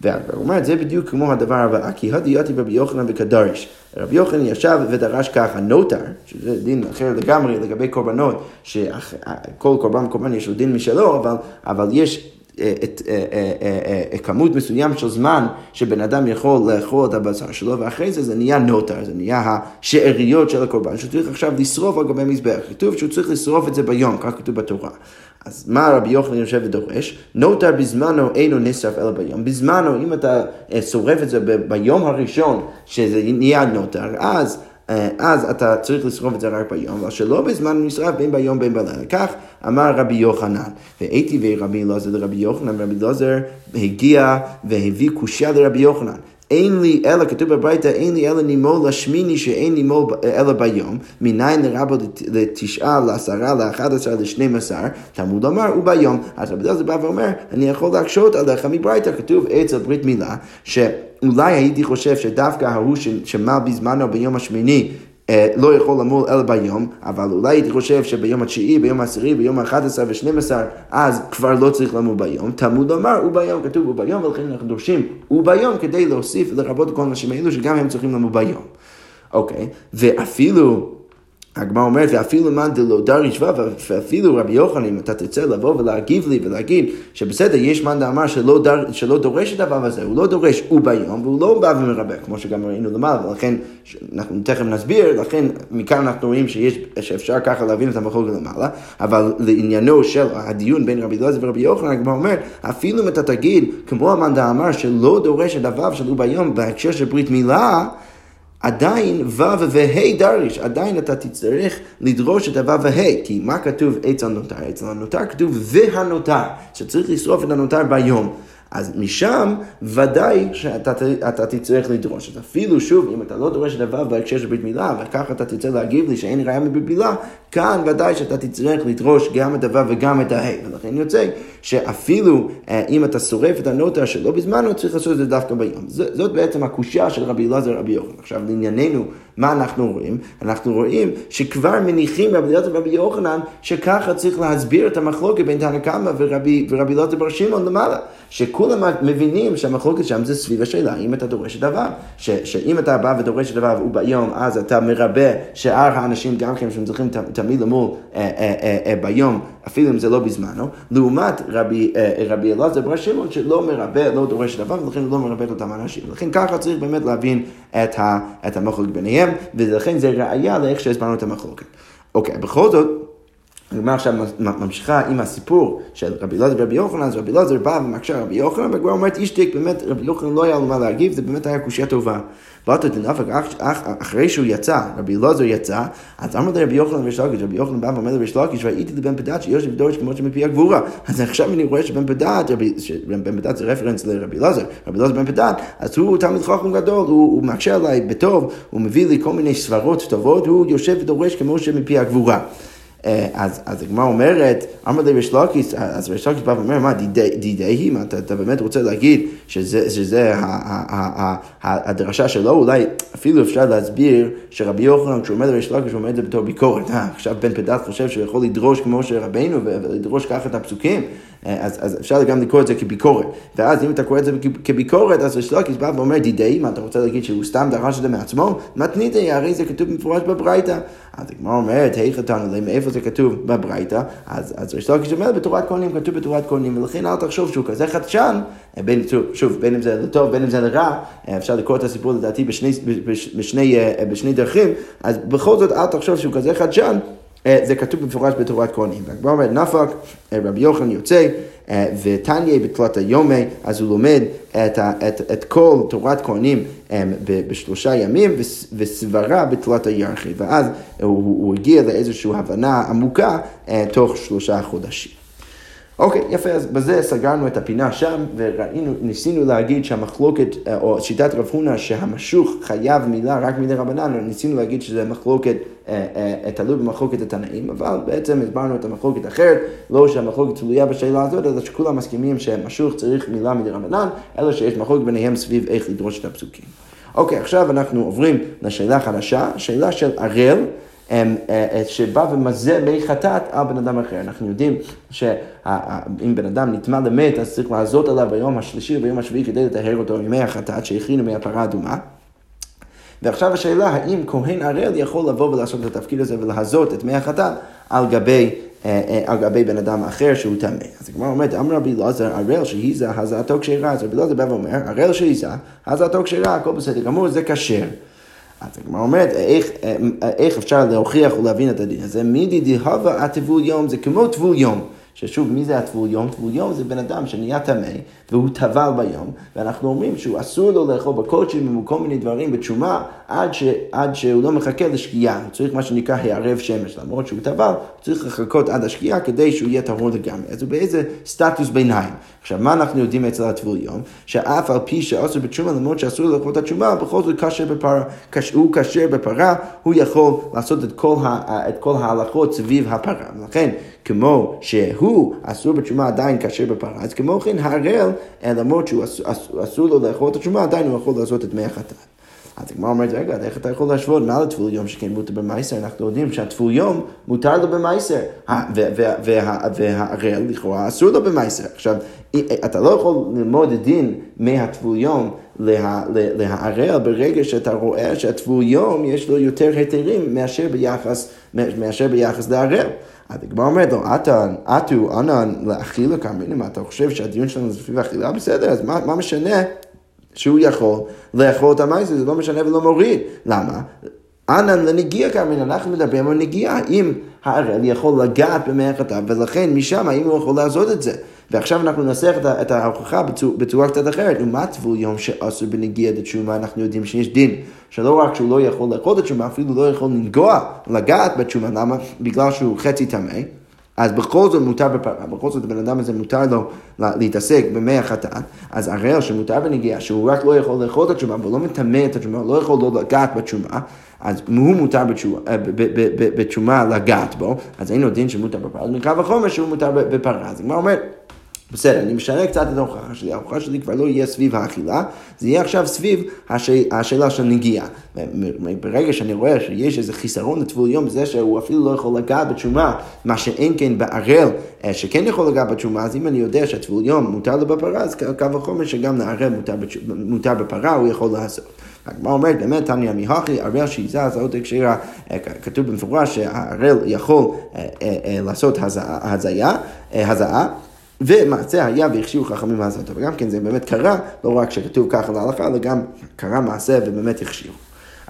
והוא אומר, זה בדיוק כמו הדבר הבא, כי הדיוטי רבי יוחנן וכדרש. רבי יוחנן ישב ודרש ככה, נוטר, שזה דין אחר לגמרי לגבי קורבנות, שכל קורבן וקורבן יש לו דין משלו, אבל, אבל יש את, אה, אה, אה, כמות מסוים של זמן שבן אדם יכול לאכול את הבשר שלו, ואחרי זה זה נהיה נוטר, זה נהיה השאריות של הקורבן, שהוא צריך עכשיו לשרוף על גבי מזבח. כתוב שהוא צריך לשרוף את זה ביום, כך כתוב בתורה. אז מה רבי יוחנן יושב ודורש? נוטר בזמנו אינו נשרף אלא ביום. בזמנו, אם אתה שורף את זה ביום הראשון שזה נהיה נוטר, אז... אז אתה צריך לשרוף את זה רק ביום, אבל שלא בזמן נשרף בין ביום בין בלילה. כך אמר רבי יוחנן. והייתי ורבי אלעזר לרבי יוחנן, ורבי אלעזר הגיע והביא קושייה לרבי יוחנן. אין לי אלא, כתוב בברייתא, אין לי אלא נימול לשמיני שאין נימול אלא ביום, מניין לרבו לתשעה, לעשרה, לאחד עשר, לשנים עשר, תלמוד לומר, וביום. אז רבי אלעזר בא ואומר, אני יכול להקשות עליך מברייתא, כתוב אצל ברית מילה, שאולי הייתי חושב שדווקא ההוא שמל בזמנו ביום השמיני, אה, לא יכול למול אלא ביום, אבל אולי הייתי חושב שביום התשיעי, ביום העשירי, ביום האחד עשר ושנים עשר, אז כבר לא צריך למול ביום. תלמוד לומר, וביום, כתוב וביום, ולכן אנחנו דורשים וביום כדי להוסיף לרבות כל האנשים האלו שגם הם צריכים למול ביום. אוקיי, ואפילו... הגמרא אומרת, ואפילו מאן דלא דריש ו', ואפילו רבי יוחנן, אם אתה תרצה לבוא ולהגיב לי ולהגיד שבסדר, יש מאן דאמר שלא, דר, שלא דורש את הו' הזה, הוא לא דורש הוא ביום, והוא לא בא ומרבה, כמו שגם ראינו למעלה, ולכן, אנחנו תכף נסביר, לכן מכאן אנחנו רואים שיש, שאפשר ככה להבין את המחלוקת למעלה, אבל לעניינו של הדיון בין רבי אלעזר ורבי יוחנן, הגמרא אומרת, אפילו אם אתה תגיד, כמו המאן דאמר שלא דורש את הו' של הוא ביום בהקשר של ברית מילה, עדיין ו' וה' דריש, עדיין אתה תצטרך לדרוש את הו' וה', כי מה כתוב אצל הנותר? אצל הנותר כתוב והנותר, שצריך לשרוף את הנותר ביום. אז משם ודאי שאתה תצטרך לדרוש. אז אפילו שוב, אם אתה לא דורש את הוו בהקשר של ברית מילה, וככה אתה תצטרך להגיב לי שאין ראייה מברית מילה, כאן ודאי שאתה תצטרך לדרוש גם את הוו וגם את הה'. ולכן יוצא שאפילו אה, אם אתה שורף את הנוטר שלא בזמנו, צריך לעשות את זה דווקא ביום. זאת בעצם הקושייה של רבי אלעזר ורבי יוחנן. עכשיו לענייננו, מה אנחנו רואים? אנחנו רואים שכבר מניחים רבי אלעזר ורבי יוחנן, שככה צריך להסביר את המחלוקת בין תנא קמא ורבי אלעזר בר שמעון למעלה. שכולם מבינים שהמחלוקת שם זה סביב השאלה אם אתה דורש את הוו. שאם אתה בא ודורש את הוו וביום, אז אתה מרבה שאר האנשים גם כן שהם צריכים תמיד למול אה, אה, אה, ביום, אפילו אם זה לא בזמנו, לעומת רבי, רבי אלעזר בר שמעון שלא מרבה, לא דורש הוו, ולכן הוא לא מרבה את אותם אנשים. לכן ככה צריך באמת להבין את, את המחלוקת ביניהם, ולכן זה ראייה לאיך שהסברנו את המחלוקת. אוקיי, בכל זאת... הגמרא עכשיו ממשיכה עם הסיפור של רבי אלעזר ורבי יוחנן, אז רבי אלעזר בא ומקשה רבי יוחנן, והגמרא אומרת אישתיק, באמת רבי יוחנן לא היה לו מה להגיב, זה באמת היה קושייה טובה. ואתה תנפק אחרי שהוא יצא, רבי אלעזר יצא, אז אמר לרבי יוחנן וריש לקיש, רבי יוחנן בא ואומר לריש לקיש, והייתי לבן פדת שיושב דורש כמו שמפי הגבורה. אז עכשיו אני רואה שבן פדת, בן פדת זה רפרנס לרבי אלעזר, רבי אלעזר בן פדת, אז הוא תלמיד חכם גדול, הוא מקשה עליי בטוב, הוא מביא לי כל מיני סברות טובות, הוא יושב ודורש כמו שמפי הגבורה. אה, אז, אז הגמרא אומרת, אמר לי ריש אז ריש בא ואומר, מה, דידי מה, אתה, אתה באמת רוצה להגיד שזה, שזה ה, ה, ה, הדרשה שלו, אולי אפילו אפשר להסביר שרבי יוחנן, כשהוא אומר לריש הוא זה בתור ביקורת. אה, עכשיו בן פדת חושב שהוא יכול לדרוש כמו שרבנו ולדרוש ככה את הפסוקים. אה, אז, אז אפשר גם לקרוא את זה כביקורת. ואז אם אתה קורא את זה כביקורת, אז ריש לקיס בא ואומר, דידי, מה אתה רוצה להגיד שהוא סתם דרש את זה מעצמו? מתניתי, הרי זה כתוב במפורש בברייתא. אז הגמרא אומרת, היכא תנא מאיפה זה כתוב בברייתא? אז, אז ריש לקיס אומר, בתורת כהנים כתוב בתורת כהנים, ולכן אל תחשוב שהוא כזה חדשן, אה, בין, שוב, בין אם זה לטוב, בין אם זה לרע, אה, אפשר לקרוא את הסיפור לדעתי בשני, בשני, בשני דרכים, אז בכל זאת אל תחשוב שהוא כזה חדשן. אה, זה כתוב במפורש בתורת כהנים. והגמרא אומרת נפק, אה, רבי יוחנן יוצא, אה, ותניא בתלת היומי, אז הוא לומד את, את, את כל תורת כהנים בשלושה ימים, וסברה בתלת הירחי. ואז הוא, הוא הגיע לאיזושהי הבנה עמוקה תוך שלושה חודשים. אוקיי, okay, יפה, אז בזה סגרנו את הפינה שם, וראינו, ניסינו להגיד שהמחלוקת, או שיטת רב הונא שהמשוך חייב מילה רק מידי רבנן, ניסינו להגיד שזה מחלוקת, אה, אה, תלוי במחלוקת התנאים, אבל בעצם הסברנו את המחלוקת אחרת, לא שהמחלוקת תלויה בשאלה הזאת, אלא שכולם מסכימים שהמשוך צריך מילה מידי רבנן, אלא שיש מחלוקת ביניהם סביב איך לדרוש את הפסוקים. אוקיי, עכשיו אנחנו עוברים לשאלה חדשה, שאלה של ערל. שבא ומזה מי חטאת על בן אדם אחר. אנחנו יודעים שאם בן אדם נטמע למת, אז צריך לעזות עליו ביום השלישי וביום השביעי כדי לטהר אותו ממי החטאת שהכינו מהפרה האדומה. ועכשיו השאלה, האם כהן ערל יכול לבוא ולעשות את התפקיד הזה ולהזות את מי החטאת על גבי... אה, אה, על גבי בן אדם אחר שהוא טמא. אז הגמרא אומרת, אמר רבי אלעזר, ערל שהיזה, הזעתו כשרה. אז רבי אלעזר בא ואומר, ערל שהיזה, הזעתו כשרה, הכל בסדר גמור, זה כשר. אז הגמרא אומרת, איך, אה, איך אפשר להוכיח ולהבין את הדין הזה? מידי דהבה הטבול יום, זה כמו טבול יום. ששוב, מי זה הטבול יום? טבול יום זה בן אדם שנהיה טמא והוא טבל ביום, ואנחנו אומרים שהוא אסור לו לאכול בקודשים וכל מיני דברים בתשומה עד, ש, עד שהוא לא מחכה לשקיעה, הוא צריך מה שנקרא הערב שמש, למרות שהוא טבל, הוא צריך לחכות עד השקיעה כדי שהוא יהיה טהור לגמרי. אז הוא באיזה סטטוס ביניים. עכשיו, מה אנחנו יודעים אצל הטבול יום? שאף על פי שאסור בתשומה, למרות שאסור לאכול את התשומה, בכל זאת כשר בפרה. הוא כשר בפרה, הוא יכול לעשות את כל, ה, את כל ההלכות סביב הפרה. לכן, כמו שהוא אסור בתשומה עדיין כשר בפרה, אז כמו כן הערל, למרות שהוא אסור לו לאכול את התשומה, עדיין הוא יכול לעשות את מי החטאת. אז הגמרא אומרת, רגע, איך אתה יכול להשוות מה לטבול יום שכן מותר במייסר? אנחנו יודעים שהטבול יום מותר לו במייסר, והערל לכאורה אסור לו במייסר. עכשיו, אתה לא יכול ללמוד דין מהטבול יום להערל ברגע שאתה רואה שהטבול יום יש לו יותר היתרים מאשר ביחס, מאשר ביחס לערל. אז הגמרא אומרת לו, עטו אנן לאכילה כאן, אתה חושב שהדיון שלנו זה סביב אכילה? בסדר, אז מה, משנה שהוא יכול לאכול את המייסר, זה לא משנה ולא מוריד. למה? אנן לנגיע כאמרין, אנחנו מדברים על נגיעה, אם הערל יכול לגעת החטא, ולכן משם האם הוא יכול לעשות את זה. ועכשיו אנחנו ננסח את ההוכחה בצורה קצת אחרת. ומה טבול יום שאסור בנגיע לתשומה, אנחנו יודעים שיש דין, שלא רק שהוא לא יכול לאכול את התשומה, אפילו לא יכול לנגוע, לגעת בתשומה, למה? בגלל שהוא חצי טמא. אז בכל זאת מותר בפרה, בכל זאת הבן אדם הזה מותר לו להתעסק במי החטאת, אז הראל שמותר בנגיעה, שהוא רק לא יכול לאכול את התשומה, והוא לא מטמא את התשומה, לא יכול לא לגעת בתשומה, אז הוא מותר אה, בתשומה לגעת בו, אז אין לו דין שמותר בפרה, אז מקרא וחומר שהוא מותר בפרה. אז הגמרא אומרת, בסדר, אני משנה קצת את ההוכחה שלי, ההוכחה שלי כבר לא יהיה סביב האכילה, זה יהיה עכשיו סביב השאלה של נגיעה. ברגע שאני רואה שיש איזה חיסרון לטבול יום בזה שהוא אפילו לא יכול לגעת בתשומה, מה שאין כן בערל אה, שכן יכול לגעת בתשומה, אז אם אני יודע שהטבול יום מותר לו בפרה, אז קו החומר שגם לערל מותר, מותר בפרה, הוא יכול לעשות. הגמרא אומרת, באמת, תניא מיהכי, ערל שיזה, אז עוד הקשירה, אה, כתוב במפורש שהערל יכול אה, לעשות הזעה. ומעשה היה והכשירו חכמים מעשתו. וגם כן זה באמת קרה, לא רק שכתוב ככה להלכה, אלא גם קרה מעשה ובאמת הכשירו.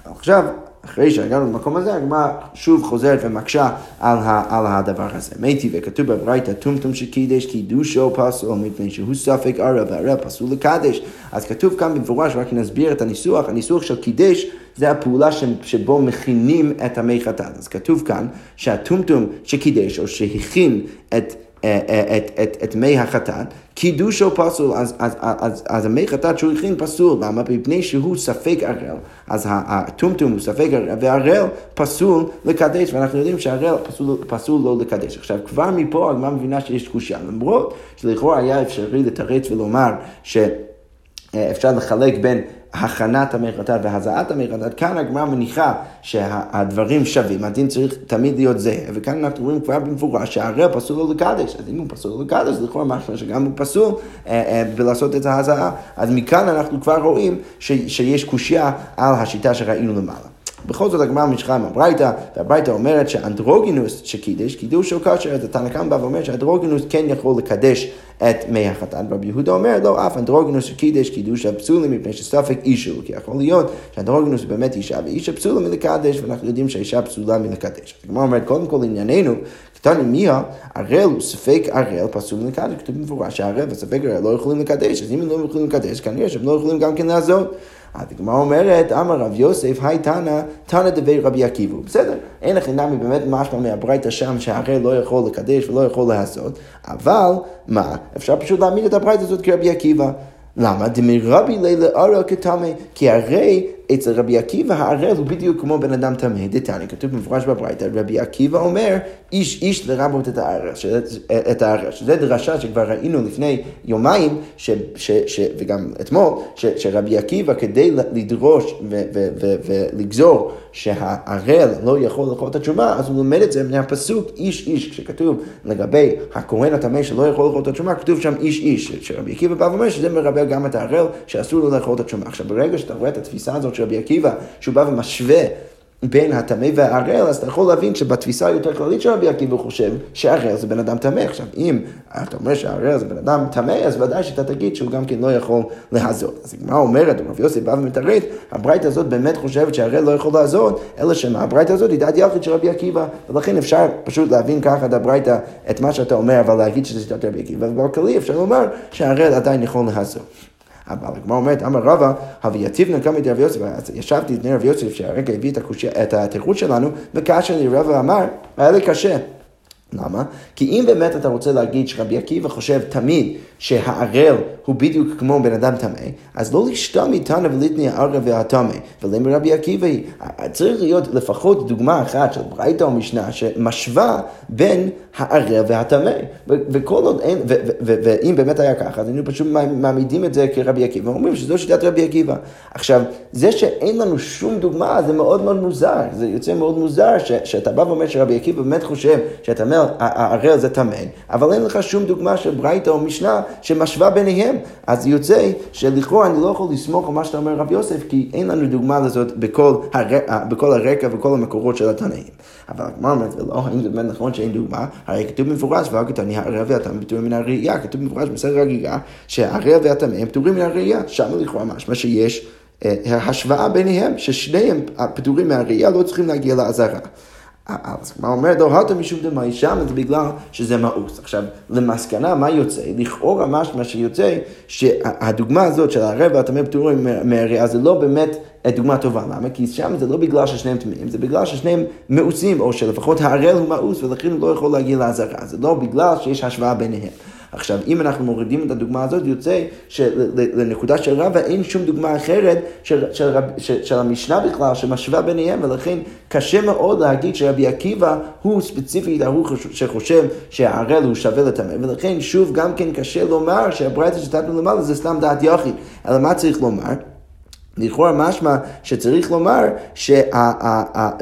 עכשיו, אחרי שהגענו למקום הזה, הגמרא שוב חוזרת ומקשה על, ה, על הדבר הזה. מתי וכתוב בברייתא טומטום שקידש קידושו פסול מפני שהוא ספק ערב והערב פסול לקדש. אז כתוב כאן במפורש, רק נסביר את הניסוח, הניסוח של קידש זה הפעולה שבו מכינים את המי חטאת. אז כתוב כאן שהטומטום שקידש או שהכין את את, את, את מי החטאת, קידושו פסול, אז, אז, אז, אז המי חטאת שהוא הכין פסול, למה? מפני שהוא ספק ערל, אז הטומטום הוא ספק ערל, והערל פסול לקדש, ואנחנו יודעים שהערל פסול, פסול לא לקדש. עכשיו, כבר מפה הגמרא מבינה שיש קושייה, למרות שלכאורה היה אפשרי לתרץ ולומר שאפשר לחלק בין הכנת המחטאת והזעת המחטאת, כאן הגמרא מניחה שהדברים שווים, הדין צריך תמיד להיות זהה, וכאן אנחנו רואים כבר במפורש שהערב פסול לו לקדש, אז אם הוא פסול לקדש, זה לכאורה משהו שגם הוא פסול אה, אה, בלעשות את ההזעה, אז מכאן אנחנו כבר רואים ש, שיש קושייה על השיטה שראינו למעלה. בכל זאת הגמרא ממשיכה עם הברייתא, והברייתא אומרת שאנדרוגינוס שקידש, קידוש של כושר, אז התנא קמא בא ואומר שאנדרוגינוס כן יכול לקדש את מי החתן. רבי יהודה אומר, לא, אף אנדרוגינוס שקידש קידוש הפסולים מפני שספק איש הוא, כי יכול להיות שאנדרוגינוס באמת אישה, ואישה פסולה מלקדש, ואנחנו יודעים שהאישה פסולה מלקדש. הגמרא אומרת, קודם כל ענייננו, קטני מיה, ערל הוא ספק ערל פסול מלקדש, כתוב במפורש שהערל וספק ערל לא יכולים לקדש, אז אם הם לא יכולים לקדש, כנראה שהם לא יכולים גם כן לעזור. הגמרא אומרת, אמר רב יוסף, היי תנא, תנא דבי רבי עקיבא. בסדר, אין לכם נמי באמת משמע מהברייתא שם שהרי לא יכול לקדש ולא יכול לעשות, אבל מה, אפשר פשוט להעמיד את הברייתא הזאת כרבי עקיבא. למה? דמי רבי לילה ארא כתמי, כי הרי אצל רבי עקיבא הערל הוא בדיוק כמו בן אדם טמא, דתניא, כתוב במפורש בברייתא, רבי עקיבא אומר, איש איש לרבות את הערל, את שזה דרשה שכבר ראינו לפני יומיים, ש, ש, ש, וגם אתמול, ש, שרבי עקיבא כדי לדרוש ו, ו, ו, ולגזור שהערל לא יכול לאכול את התשומה, אז הוא לומד את זה מהפסוק איש איש, כשכתוב לגבי הכהן הטמא שלא יכול לאכול את התשומה, כתוב שם איש איש, שרבי עקיבא בא ואומר שזה מרבה גם את הערל, שאסור לו לאכול את התשומה. עכשיו ברגע שאתה רואה את התפיסה הזאת של רבי עקיבא, שהוא בא ומשווה בין הטמא והערל, אז אתה יכול להבין שבתפיסה היותר כללית של רבי עקיבא הוא חושב שהערל זה בן אדם טמא. עכשיו, אם אתה אומר שהערל זה בן אדם טמא, אז ודאי שאתה תגיד שהוא גם כן לא יכול להזות. אז הגמרא אומרת, רבי יוסי בא ומתרץ, הברייתא הזאת באמת חושבת שהערל לא יכול להזות, אלא שמה, הברייתא הזאת היא דעת יחיד של רבי עקיבא, ולכן אפשר פשוט להבין ככה את הברייתא, את מה שאתה אומר, אבל להגיד שזה שיטת רבי עקיבא, ובכללי אפשר לומר שהערל עדיין יכול להזות. אבל הגמרא אומרת, אמר רבא, הוויתיבנה קמא דרבי יוסף, ישבתי לפני רבי יוסף שהרגע הביא את התירוץ שלנו, וכאשר לי רבא אמר, היה לי קשה. למה? כי אם באמת אתה רוצה להגיד שרבי עקיבא חושב תמיד שהערל הוא בדיוק כמו בן אדם טמא, אז לא לשתמי תנא וליתני הערל והטמא, ולמה רבי עקיבא היא. צריך להיות לפחות דוגמה אחת של ברייתא או משנה שמשווה בין הערל והטמא. וכל עוד אין, ואם באמת היה ככה, אז היינו פשוט מעמידים את זה כרבי עקיבא, ואומרים שזו שיטת רבי עקיבא. עכשיו, זה שאין לנו שום דוגמה, זה מאוד מאוד מוזר. זה יוצא מאוד מוזר שאתה בא ואומר שרבי עקיבא באמת חושב שאתה הערל זה טמא, אבל אין לך שום דוגמה של ברייתא או משנה שמשווה ביניהם. אז יוצא שלכאורה אני לא יכול לסמוך על מה שאתה אומר רב יוסף, כי אין לנו דוגמה לזאת בכל, הר... בכל הרקע וכל המקורות של התנאים. אבל הגמרא אומרת, ולא, האם זה באמת נכון שאין דוגמה? הרי כתוב במפורש, והגתני הערל והטמא פטורים מן הראייה, כתוב במפורש בסדר הגיגה, שהערל והטמא הם פטורים מן הראייה, שם לכאורה משמע שיש אה, השוואה ביניהם, ששניהם פטורים מהראייה לא צריכים להגיע לעזרה. אז מה אומר דוהרת משום דמאי שם, זה בגלל שזה מאוס. עכשיו, למסקנה, מה יוצא? לכאורה משמע שיוצא שהדוגמה הזאת של הערב והטמא פטורים מהראייה זה לא באמת דוגמה טובה. למה? כי שם זה לא בגלל ששניהם טמאים, זה בגלל ששניהם מאוסים, או שלפחות הערל הוא מאוס ולכן הוא לא יכול להגיע לעזרה. זה לא בגלל שיש השוואה ביניהם. עכשיו, אם אנחנו מורידים את הדוגמה הזאת, יוצא שלנקודה של רבא אין שום דוגמה אחרת של, של, רב, של, של המשנה בכלל, שמשווה ביניהם, ולכן קשה מאוד להגיד שרבי עקיבא הוא ספציפית ההוא שחושב שהערל הוא שווה לטמא, ולכן שוב גם כן קשה לומר שהברייתא שתתנו למעלה זה סתם דעת יחיד, אלא מה צריך לומר? לכאורה משמע שצריך לומר שה,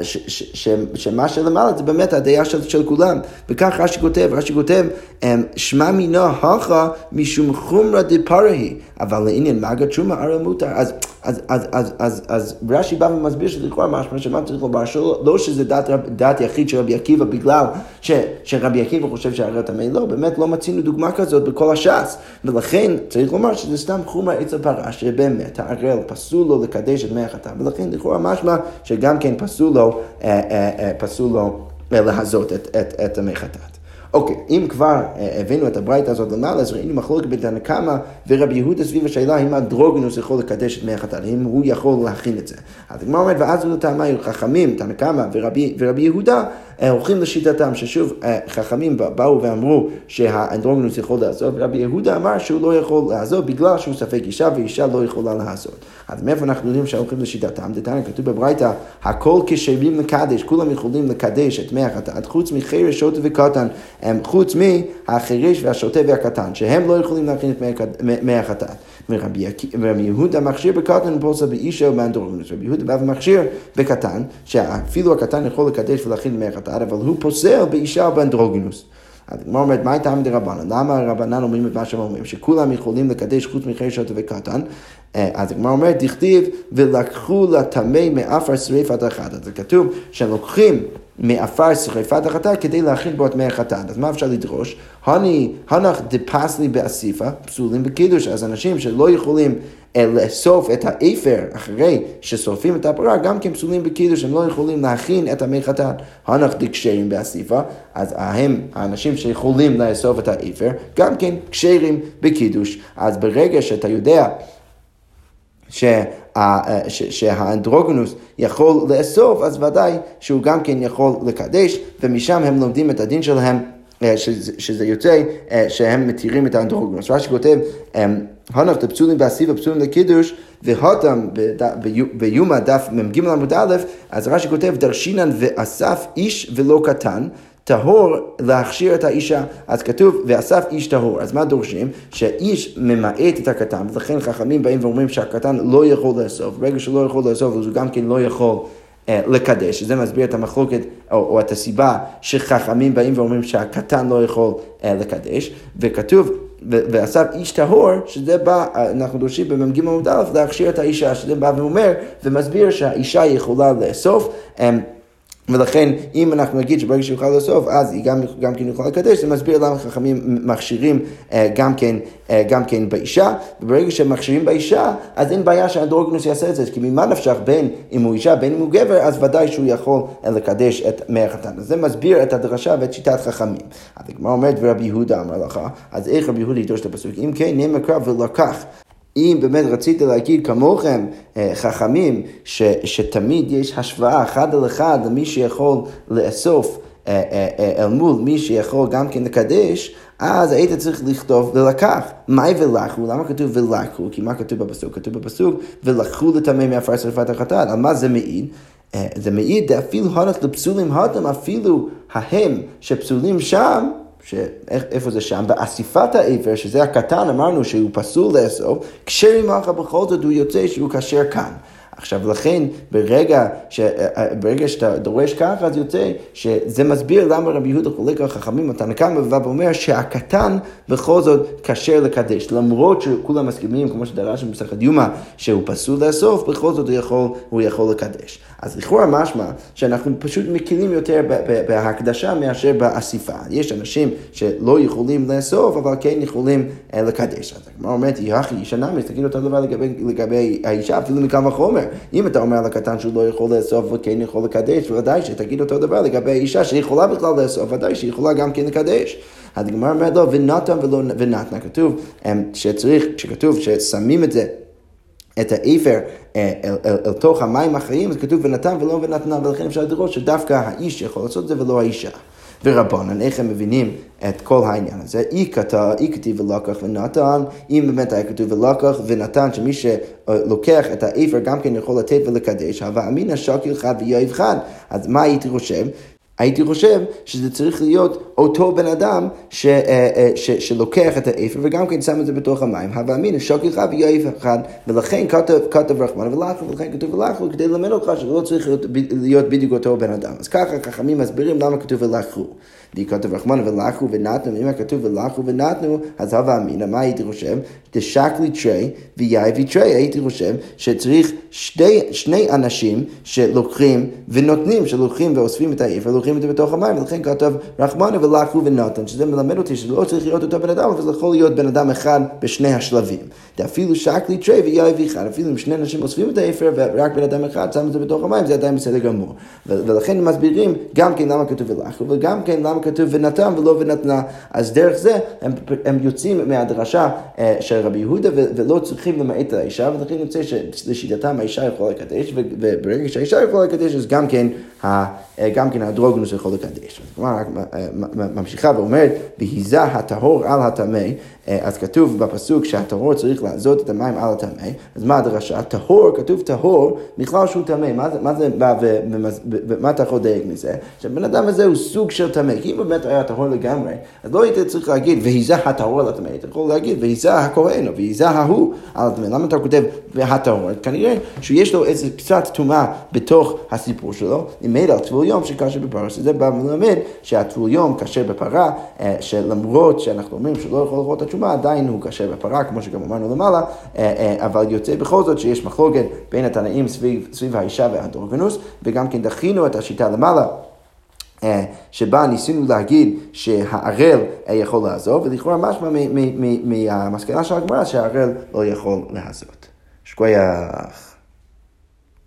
ש, ש, ש, שמה שלמעלה זה באמת הדעה של, של כולם. וכך רש"י כותב, רש"י כותב, אמ, שמע מינו הכה משום חומרא דפרהי, אבל לעניין מגה תשומה הרי מותר. אז, אז, אז, אז, אז, אז רש"י בא ומסביר שלכאורה משמע שמה צריך לומר, שלא, לא שזה דת, דת יחיד של רבי עקיבא בגלל ש, שרבי עקיבא חושב שהרי טמא, לא, באמת לא מצינו דוגמה כזאת בכל הש"ס. ולכן צריך לומר שזה סתם חומר עץ הפרה, שבאמת הערל פסול לו לקדש את מי החטא, ולכן לכאורה משמע שגם כן פסול לו, אה, אה, אה, פסול לו להזות את, את, את המי חטאת. אוקיי, אם כבר אה, הבאנו את הברייתא הזאת למעלה, אז ראינו מחלוקת בין תנא קמא ורבי יהודה סביב השאלה אם אנדרוגינוס יכול לקדש את מי החתן, אם הוא יכול להכין את זה. אז הגמרא אומרת, ואז הוא טעמה חכמים, תנא קמא ורבי, ורבי יהודה, הולכים לשיטתם, ששוב אה, חכמים באו ואמרו שהאנדרוגינוס יכול לעזוב, ורבי יהודה אמר שהוא לא יכול לעזוב בגלל שהוא ספק אישה ואישה לא יכולה לעזוב. אז מאיפה אנחנו יודעים שהולכים לשיטתם? דתניא כתוב בברייתא, הכל כשרים לקדש, כולם יכולים לקדש את מי החטאת, חוץ מחירש, שוטה וקטן, חוץ מהחירש והשוטה והקטן, שהם לא יכולים להכין את מי החטאת. ורבי יהודה מכשיר בקטן ופוסה באישה ובאנדרוגינוס. רבי יהודה בא ומכשיר בקטן, שאפילו הקטן יכול לקדש ולהכין מי החטאת, אבל הוא פוסל באישה ובאנדרוגינוס. הגמרא אומרת, מה הייתה מדי רבנן? למה הרבנן אומרים את מה שהם אומרים? שכולם יכולים לקדש חוץ מחרשות וקטן. אה, אז הגמרא אומרת, דכתיב, ולקחו לטמא מעפר שריפת אחת. אז זה כתוב שהם לוקחים מעפר שריפת החטאת כדי להכין בו את מי החטאת. אז מה אפשר לדרוש? הני, הנח דפסלי באסיפה, פסולים בקידוש. אז אנשים שלא יכולים אה, לאסוף את האפר אחרי ששורפים את הפרה, גם כן פסולים בקידוש, הם לא יכולים להכין את המי חטאת. הנח דקשרים באסיפה, אז הם, האנשים שיכולים לאסוף את האפר, גם כן כשרים בקידוש. אז ברגע שאתה יודע שהאנדרוגנוס יכול לאסוף, אז ודאי שהוא גם כן יכול לקדש, ומשם הם לומדים את הדין שלהם שזה, שזה יוצא שהם מתירים את האנדרוגנוס. רש"י כותב, הנח דפסולים בעשי ופסולים לקידוש, והותם ביומא דף מ"ג עמוד א', אז רש"י כותב, דרשינן ואסף איש ולא קטן. טהור להכשיר את האישה. אז כתוב, ואסף איש טהור. אז מה דורשים? שהאיש ממעט את הקטן, ולכן חכמים באים ואומרים שהקטן לא יכול לאסוף. ברגע שלא יכול לאסוף, אז הוא גם כן לא יכול... אה, לקדש, זה מסביר את המחלוקת או, או את הסיבה שחכמים באים ואומרים שהקטן לא יכול אה, לקדש, וכתוב ועשה איש טהור, שזה בא, אנחנו דורשים במ"ג עמוד א' להכשיר את האישה, שזה בא ואומר ומסביר שהאישה יכולה לאסוף. ולכן אם אנחנו נגיד שברגע שהוא יוכל לאסוף אז היא גם, גם כן יכולה לקדש, זה מסביר למה חכמים מכשירים אה, גם כן, אה, גם כן באישה, וברגע שהם מכשירים באישה אז אין בעיה שהאנדרוגנוס יעשה את זה, כי ממה נפשך בין אם הוא אישה בין אם הוא גבר, אז ודאי שהוא יכול אה, לקדש את מי החתן. אז זה מסביר את הדרשה ואת שיטת חכמים. אז הגמרא אומרת ורבי יהודה אמר לך, אז איך רבי יהודה ידרוש את הפסוק? אם כן נאמר קרב ולקח אם באמת רצית להגיד כמוכם, אה, חכמים, ש, שתמיד יש השוואה אחד על אחד למי שיכול לאסוף אה, אה, אל מול מי שיכול גם כן לקדש, אז היית צריך לכתוב ולקח. מהי ולקחו? למה כתוב ולקחו? כי מה כתוב בפסוק? כתוב בפסוק ולקחו לטמא מעפר שרפת החטאת. על מה זה מעיד? זה מעיד אפילו הנת לפסולים התם, אפילו ההם שפסולים שם, שאיפה זה שם? באסיפת העבר, שזה הקטן, אמרנו שהוא פסול לאסוף, כשרי מלכה בכל זאת הוא יוצא שהוא כשר כאן. עכשיו לכן ברגע, ש, ברגע שאתה דורש ככה אז יוצא שזה מסביר למה רבי יהודה חולק על חכמים, התנא קמא ובא ואומר שהקטן בכל זאת כשר לקדש למרות שכולם מסכימים כמו שדרש במסכת יומא שהוא פסול לאסוף בכל זאת הוא יכול, הוא יכול לקדש. אז לכאורה משמע שאנחנו פשוט מקלים יותר בהקדשה מאשר באסיפה. יש אנשים שלא יכולים לאסוף אבל כן יכולים אה, לקדש. אז הגמרא אומרת יחי אישה נמי, תגיד אותו דבר לגבי, לגבי האישה אפילו מקו החומר. אם אתה אומר על הקטן שהוא לא יכול לאסוף וכן יכול לקדש, ודאי שתגיד אותו דבר לגבי האישה שיכולה בכלל לאסוף, ודאי שיכולה גם כן לקדש. הגמרא אומרת לו, ונתן ולא ונתנה, כתוב אמ, שצריך, שכתוב ששמים את זה את האפר אה, אל, אל, אל תוך המים החיים, אז כתוב ונתן ולא ונתנה, ולכן אפשר לראות שדווקא האיש יכול לעשות את זה ולא האישה. ורבנן, איך הם מבינים את כל העניין הזה? אי כתיב ולקח ונתן, אם באמת היה כתוב ולקח ונתן, שמי שלוקח את האפר גם כן יכול לתת ולקדש, הווה אמינא שקיל חד ויואב חד. אז מה הייתי חושב? הייתי חושב שזה צריך להיות אותו בן אדם ש, אה, אה, ש, שלוקח את האפר וגם כן שם את זה בתוך המים. הווה אמינא שוקי לך ויואף אחד, ולכן כתב, כתב רחמן ולחו, ולכן כתוב ולחו, כדי ללמד אותך שלא צריך להיות, להיות בדיוק אותו בן אדם. אז ככה חכמים מסבירים למה כתוב ולחו. וכתוב רחמן ולחו ונתנו, אם היה כתוב ולחו ונתנו, אז הווה אמינא, מה הייתי חושב? דשקלי תרי ויאיבי תרי, הייתי חושב שצריך שתי, שני אנשים שלוקחים ונותנים, שלוקחים ואוספים את האפר, לוקחים את זה בתוך המים, ולכן כתוב רחמנה ולחו ונתן, שזה מלמד אותי שלא צריך להיות אותו בן אדם, אבל זה יכול להיות בן אדם אחד בשני השלבים. אפילו שקלי תרי ויאיבי אחד, אפילו אם שני אנשים אוספים את האפר ורק בן אדם אחד שם את זה בתוך המים, זה עדיין בסדר גמור. ולכן מסבירים גם כן למה כתוב ולחו, וגם כן למה כתוב ונתן ולא ונתנה. אז דרך זה הם, הם יוצאים מהדרשה אה, של רבי יהודה ולא צריכים למעט את האישה, ולכן יוצא שלשיטתם האישה יכולה לקדש, וברגע שהאישה יכולה לקדש אז גם כן, גם כן הדרוגנוס יכול לקדש. כלומר, אה, ממשיכה ואומרת, והיזה הטהור על הטמא, אז כתוב בפסוק שהטהור צריך לעזות את המים על הטמא, אז מה הדרשה? טהור, כתוב טהור, בכלל שהוא טמא, מה, מה זה בא ומה אתה יכול לדייק מזה? שהבן אדם הזה הוא סוג של טמא, כי אם באמת היה טהור לגמרי, אז לא היית צריך להגיד והיזה הטהור על הטמא, אתה יכול להגיד והיזה הכהן, או והיזה ההוא על הטמא. למה אתה כותב והטהור? כנראה שיש לו איזה קצת טומאה בתוך הסיפור שלו, אם מעיד על טבול יום שקשה בפרה, שזה בא ומלמד שהטבול יום קשה בפרה, אה, שלמרות שאנחנו אומרים שלא יכול לראות את התשומה, עדיין הוא קשה בפרה, כמו שגם אמרנו למעלה, אה, אה, אבל יוצא בכל זאת שיש מחלוקת בין התנאים סביב, סביב האישה והאנדרוגנוס, וגם כן דחינו את השיטה למעלה. שבה ניסינו להגיד שהערל יכול לעזוב, ולכאורה משמע מהמסקנה של הגמרא שהערל לא יכול לעזוב. שכוייח.